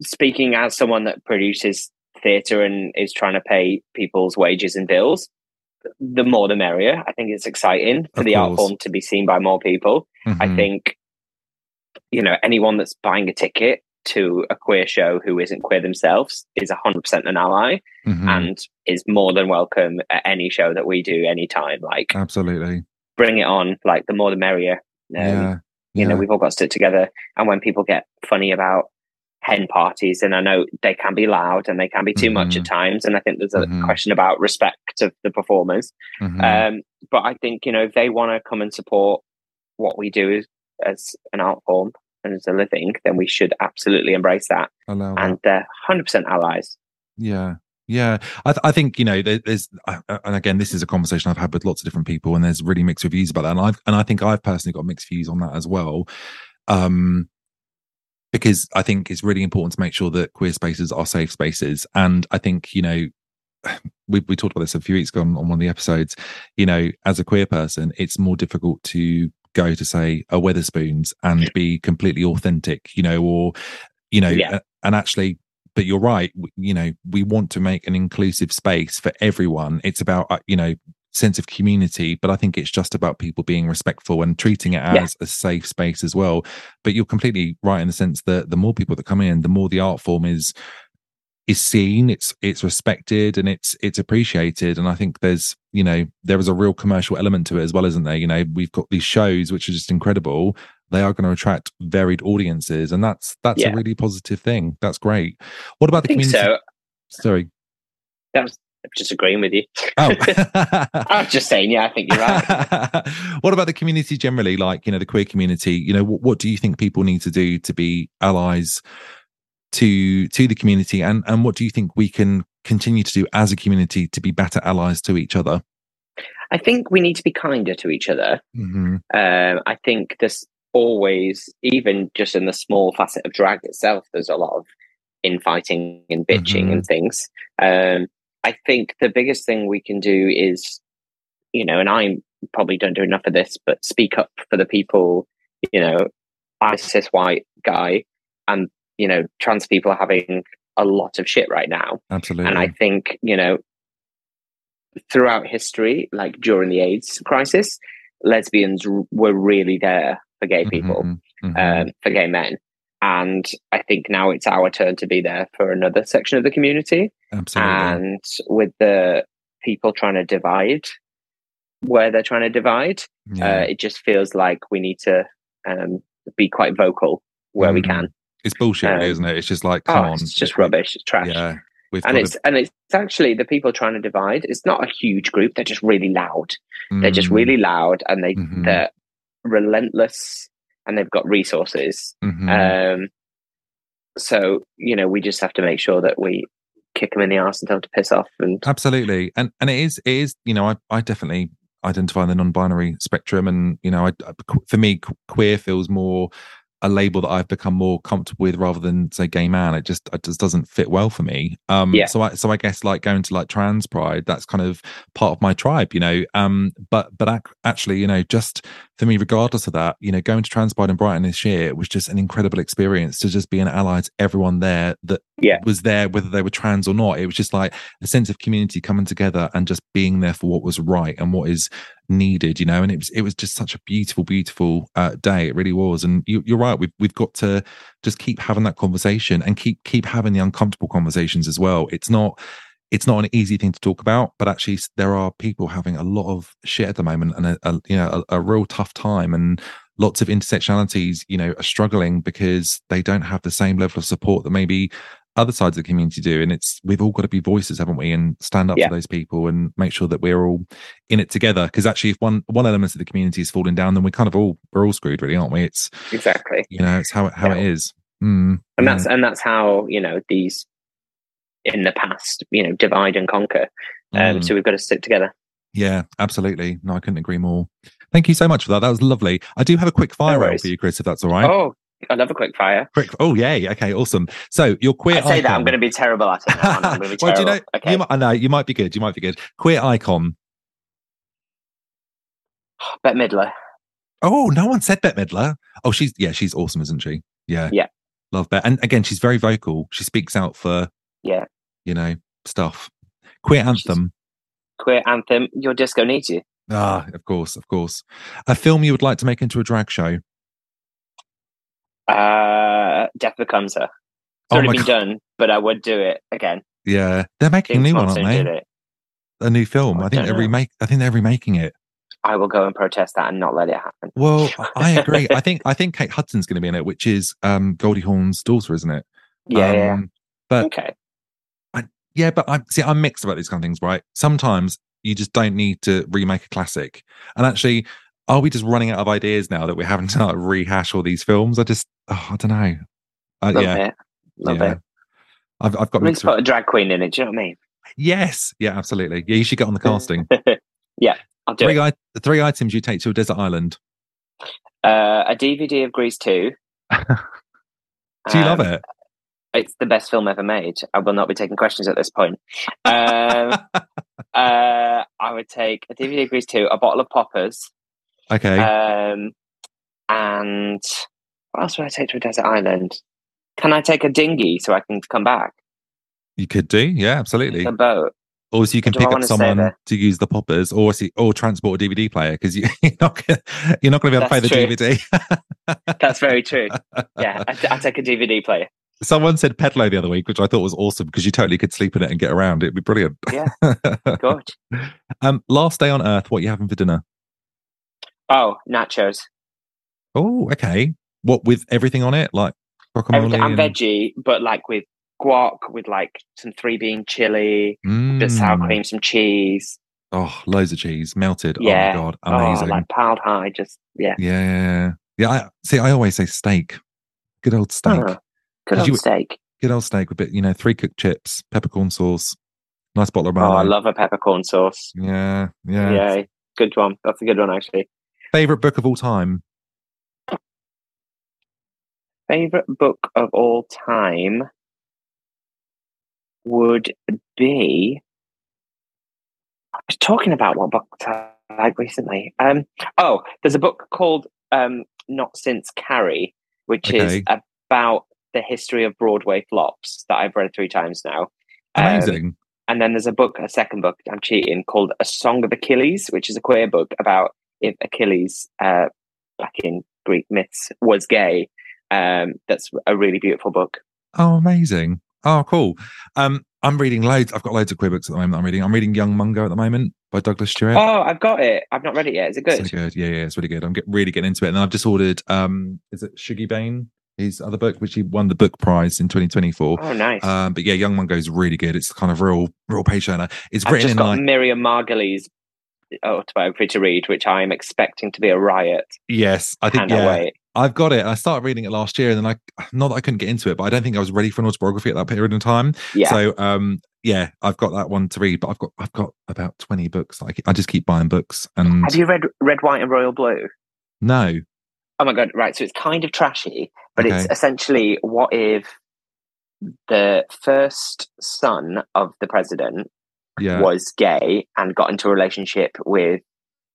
speaking as someone that produces theatre and is trying to pay people's wages and bills, the more the merrier. I think it's exciting for Of the art form to be seen by more people. I Mhm. think, you know, anyone that's buying a ticket to a queer show who isn't queer themselves is 100% an ally Mhm. and is more than welcome at any show that we do anytime. Like, absolutely. bring it on. Like, the more the merrier. Um, yeah, you know we've all got to stick together and when people get funny about hen parties and i know they can be loud and they can be too much Mhm. at times and i think there's a Mhm. question about respect of the performers Mhm. um but i think you know if they want to come and support what we do as, as an art form and as a living then we should absolutely embrace that Allow that. and they're 100% allies Yeah, yeah. I, th- I think you know there, there's, uh, and again, this is a conversation I've had with lots of different people, and there's really mixed reviews about that. And I've, and I think I've personally got mixed views on that as well, um, because I think it's really important to make sure that queer spaces are safe spaces. And I think you know, [sighs] we we talked about this a few weeks ago on, on one of the episodes. You know, as a queer person, it's more difficult to go to say a Wetherspoons and be completely authentic. You know, or you know, Yeah. and actually but you're right you know we want to make an inclusive space for everyone it's about uh, you know sense of community but i think it's just about people being respectful and treating it Yeah. as a safe space as well. But you're completely right in the sense that the more people that come in the more the art form is is seen it's it's respected and it's it's appreciated. And i think there's you know there is a real commercial element to it as well isn't there? You know we've got these shows which are just incredible. They are going to attract varied audiences and that's that's Yeah. a really positive thing. That's great. What about i the community so. Sorry. That was I'm just agreeing with you. Oh. [laughs] I'm just saying yeah i think you're right. [laughs] What about the community generally like you know the queer community? You know what, what do you think people need to do to be allies to to the community? And and what do you think we can continue to do as a community to be better allies to each other? I think we need to be kinder to each other. Hmm Um, I think there's always, even just in the small facet of drag itself, there's a lot of infighting and bitching Mhm. and things. Um, I think the biggest thing we can do is, you know, and I probably don't do enough of this, but speak up for the people, you know, I cis white guy and, you know, trans people are having a lot of shit right now. absolutely And I think, you know, throughout history, like during the AIDS crisis, lesbians r- were really there for gay people, Mhm, mhm. um, for gay men. And I think now it's our turn to be there for another section of the community. absolutely And with the people trying to divide where they're trying to divide, yeah. uh, it just feels like we need to um, be quite vocal where we Mhm. can. it's bullshit um, isn't it it's just like come Oh, on it's just rubbish. It's trash. yeah we've and it's and it's actually the people trying to divide. It's not a huge group. They're just really loud. to, They're just Mm, really loud, and they Mhm. they're relentless, and they've got resources. mhm. Um, so you know, we just have to make sure that we kick them in the ass and tell them to piss off. And absolutely and and it is it is you know i i definitely identify the non-binary spectrum and you know I, I- for me queer feels more a label that i've become more comfortable with rather than say gay man it just it just doesn't fit well for me um Yeah. so i so i guess like going to like trans pride that's kind of part of my tribe you know um but but ac- actually you know just for me, regardless of that, you know, going to Transpride and Brighton this year was just an incredible experience to just be an ally to everyone there that Yeah. was there, whether they were trans or not. It was just like a sense of community coming together and just being there for what was right and what is needed, you know. And it was it was just such a beautiful, beautiful uh, day. It really was. And you, you're right. We've we've got to just keep having that conversation and keep keep having the uncomfortable conversations as well. It's not it's not an easy thing to talk about, but actually there are people having a lot of shit at the moment and a, a you know a, a real tough time and lots of intersectionalities you know are struggling because they don't have the same level of support that maybe other sides of the community do and it's we've all got to be voices haven't we and stand up Yeah. for those people and make sure that we're all in it together because actually if one one element of the community is falling down then we're kind of all we're all screwed really aren't we it's Exactly. you know it's how it how it Yeah. is Mm, and yeah. that's and that's how you know these in the past you know divide and conquer um Mm. so we've got to stick together Yeah, absolutely. No, I couldn't agree more. Thank you so much for that. That was lovely. I do have a quick fire round for you, Chris, if that's all right. oh i love a quick fire Quick. Oh, yay. Okay, awesome. So your queer i say that i'm going to be terrible at it now, and i'm going to be [laughs] well, do you know? okay You might, I know you might be good. You might be good. Queer icon. [gasps] Bette midler Oh, no one said Bette Midler. Oh, she's yeah, she's awesome, isn't she? Yeah, Yeah. Love Bette, and again, she's very vocal. She speaks out for yeah you know stuff. Queer anthem. queer anthem your disco needs you Ah, of course, of course. A film you would like to make into a drag show. uh death becomes her it's Oh already been God. done but i would do it again Yeah, they're making a new one, aren't they? A new film. I I think they're know. remake. I think they're remaking it. i will go and protest that and not let it happen Well, I [laughs] agree. I think I think Kate Hudson's going to be in it, which is um, Goldie Hawn's daughter, isn't it? yeah yeah Um, But okay yeah, but I see. I'm mixed about these kind of things, right? Sometimes you just don't need to remake a classic. And actually, are we just running out of ideas now that we're having to like, [laughs] rehash all these films? I just, oh, I don't know. Uh, love yeah, it love yeah. it I've I've got we need mixed. to put a drag queen in it do you know what i mean Yes, yeah, absolutely. Yeah, you should get on the [laughs] casting. yeah i'll do three, it I- the three items you take to a desert island. uh, a dvd of grease 2 [laughs] Do you love Um, it? It's the best film ever made. I will not be taking questions at this point. Um, [laughs] uh, I would take a DVD Grease 2, a bottle of poppers, Okay. um, and what else would I take to a desert island? Can I take a dinghy so I can come back? you could do, yeah, absolutely. A boat. Or so you can do pick up someone to use the poppers, or see, or transport a DVD player because you, [laughs] you're not gonna, you're not going to be able to play the That's [laughs] DVD. That's very true. Yeah, I, I take a DVD player. Someone said Pedalo the other week, which I thought was awesome because you totally could sleep in it and get around. It'd be brilliant. Yeah, [laughs] good. um, last day on Earth, what are you having for dinner? Oh, nachos. Oh, okay. What with everything on it, like guacamole? I'm and- veggie, but like with guac, with like some three bean chili, bit of sour Mm. cream, some cheese. Oh, loads of cheese melted. Yeah. Oh my god, Oh, amazing. like piled high. Just yeah. yeah, yeah, I, see, I always say steak. Good old steak. Oh, good old you- steak. Good old steak with bit, you know, three cooked chips, peppercorn sauce, nice bottle of Oh, I love a peppercorn sauce. Yeah, yeah. Yeah. good one. That's a good one actually. Favorite book of all time? Favorite book of all time would be. I was talking about what book I like recently. Um, oh, there's a book called um, "Not Since Carrie," which is about the history of Broadway flops that I've read three times now. Um, Amazing. and then there's a book, a second book, I'm cheating, called A Song of Achilles, which is a queer book about if Achilles, uh, back in Greek myths, was gay. Um, that's a really beautiful book. oh, amazing. Oh, cool. Um, I'm reading loads. I've got loads of queer books at the moment. I'm reading. I'm reading Young Mungo at the moment by Douglas Stuart. Oh, I've got it. I've not read it yet. Is it good? So good. Yeah, yeah, it's really good. I'm get, really getting into it. And then I've just ordered um is it Shuggie Bain? His other book, which he won the book prize in 2024. Oh, nice. Um, but yeah, Young Mungo is really good. It's kind of real, real page turner. It's I've written just in got like Miriam Margolyes autobiography to read, which I am expecting to be a riot. yes, I think yeah, wait. I've got it. I started reading it last year, and then I not that I couldn't get into it, but I don't think I was ready for an autobiography at that period in time. Yeah. So um, yeah, I've got that one to read, but I've got I've got about 20 books. I, I just keep buying books, and Have you read Red, White, and Royal Blue? no, Oh my god! Right, so it's kind of trashy, but it's essentially what if the first son of the president yeah, was gay and got into a relationship with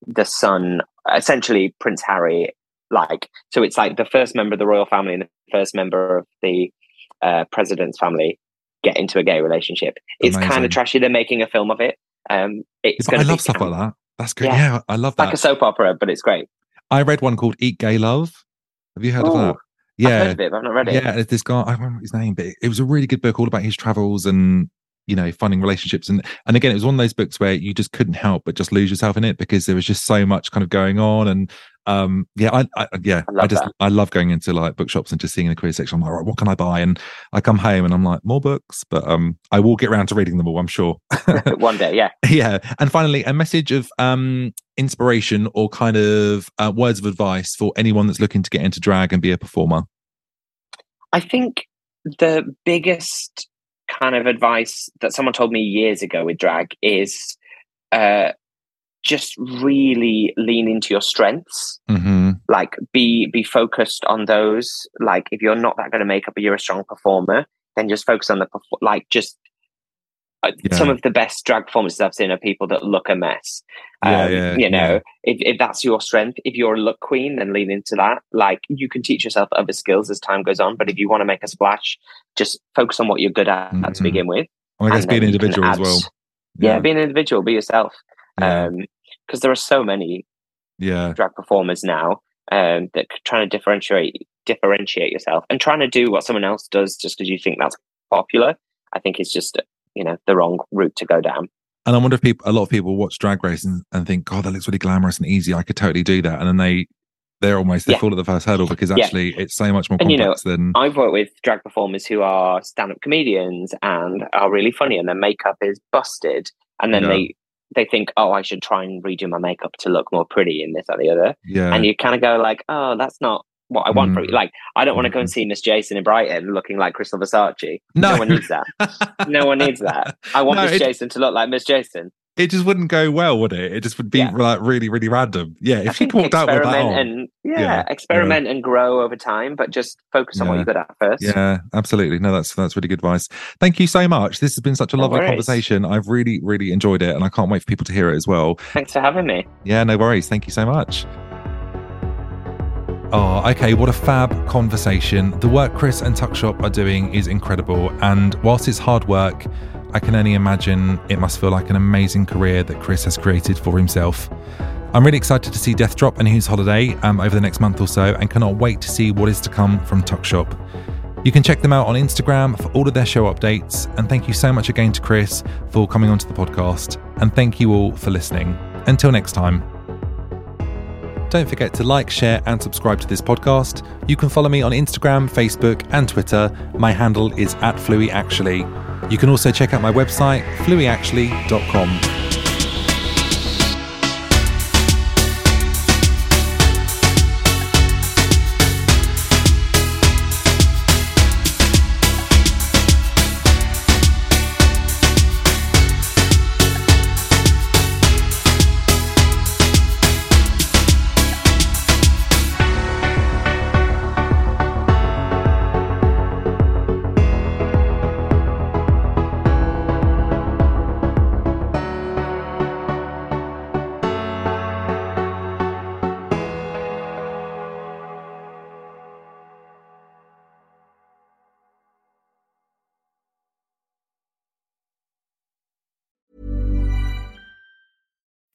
the son, essentially Prince Harry, like so it's like the first member of the royal family and the first member of the uh, president's family get into a gay relationship. It's kind of trashy. They're making a film of it. Um, it's I going to love be stuff like that. That's good. Yeah. Yeah, I love that. like a soap opera, but it's great. I read one called Eat Gay Love. Have you heard of Ooh, that? I've Yeah. heard of it, but I've not read it. Yeah, it's this guy. I don't remember his name, but it was a really good book all about his travels and you know finding relationships and and again it was one of those books where you just couldn't help but just lose yourself in it because there was just so much kind of going on and um yeah I, I yeah I I just that. I love going into like bookshops and just seeing the queer section. I'm like right what can I buy? And I come home and I'm like more books? But um I will get around to reading them all I'm sure. [laughs] One day, yeah. [laughs] yeah and finally a message of um inspiration or kind of uh, words of advice for anyone that's looking to get into drag and be a performer. I think the biggest kind of advice that someone told me years ago with drag is uh, just really lean into your strengths. hmm Like be be focused on those. Like if you're not that good at makeup, but you're a strong performer, then just focus on the like just. Uh, Yeah. Some of the best drag performances I've seen are people that look a mess. Yeah, Um, yeah, you know, yeah. if, if that's your strength, if you're a look queen, then lean into that. Like you can teach yourself other skills as time goes on, but if you want to make a splash, just focus on what you're good at Mhm. to begin with. I guess be an individual as well Yeah, be an individual, be yourself. Yeah. Um, because there are so many yeah drag performers now um, that trying to differentiate differentiate yourself and trying to do what someone else does just because you think that's popular. I think it's just you know the wrong route to go down. And I wonder if people, a lot of people watch Drag Race and, and think, God, that looks really glamorous and easy. I could totally do that. And then they, they're almost, they Yeah. fall at the first hurdle because Yeah. actually it's so much more And, you know, complex than, I've worked with drag performers who are stand-up comedians and are really funny, and their makeup is busted, and then Yeah. they they think, oh, I should try and redo my makeup to look more pretty in this or the other, yeah. and you kind of go like, oh, that's not what I want for Mm. you. Like, I don't want to go and Mhm. see Miss Jason in Brighton looking like Crystal Versace. No. one needs that. No one needs that. I want [laughs] No, Miss it- Jason to look like Miss Jason. It just wouldn't go well, would it? It just would be Yeah. like really, really random. Yeah. If think walked out with that experiment on. and yeah, Yeah, experiment and grow over time, but just focus on what you're good at first. Yeah, absolutely. No, that's that's really good advice. Thank you so much. This has been such a No lovely worries. conversation. I've really, really enjoyed it, and I can't wait for people to hear it as well. Thanks for having me. Yeah, no worries. Thank you so much. Oh, okay. What a fab conversation. The work Chris and Tuckshop are doing is incredible. And whilst it's hard work, I can only imagine it must feel like an amazing career that Chris has created for himself. I'm really excited to see Death Drop and Who's Holiday um, over the next month or so and cannot wait to see what is to come from Tuck Shop. You can check them out on Instagram for all of their show updates. And thank you so much again to Chris for coming onto the podcast. And thank you all for listening. Until next time. Don't forget to like, share, and subscribe to this podcast. You can follow me on Instagram, Facebook, and Twitter. My handle is at FlueyActually. You can also check out my website, flueyactually.com.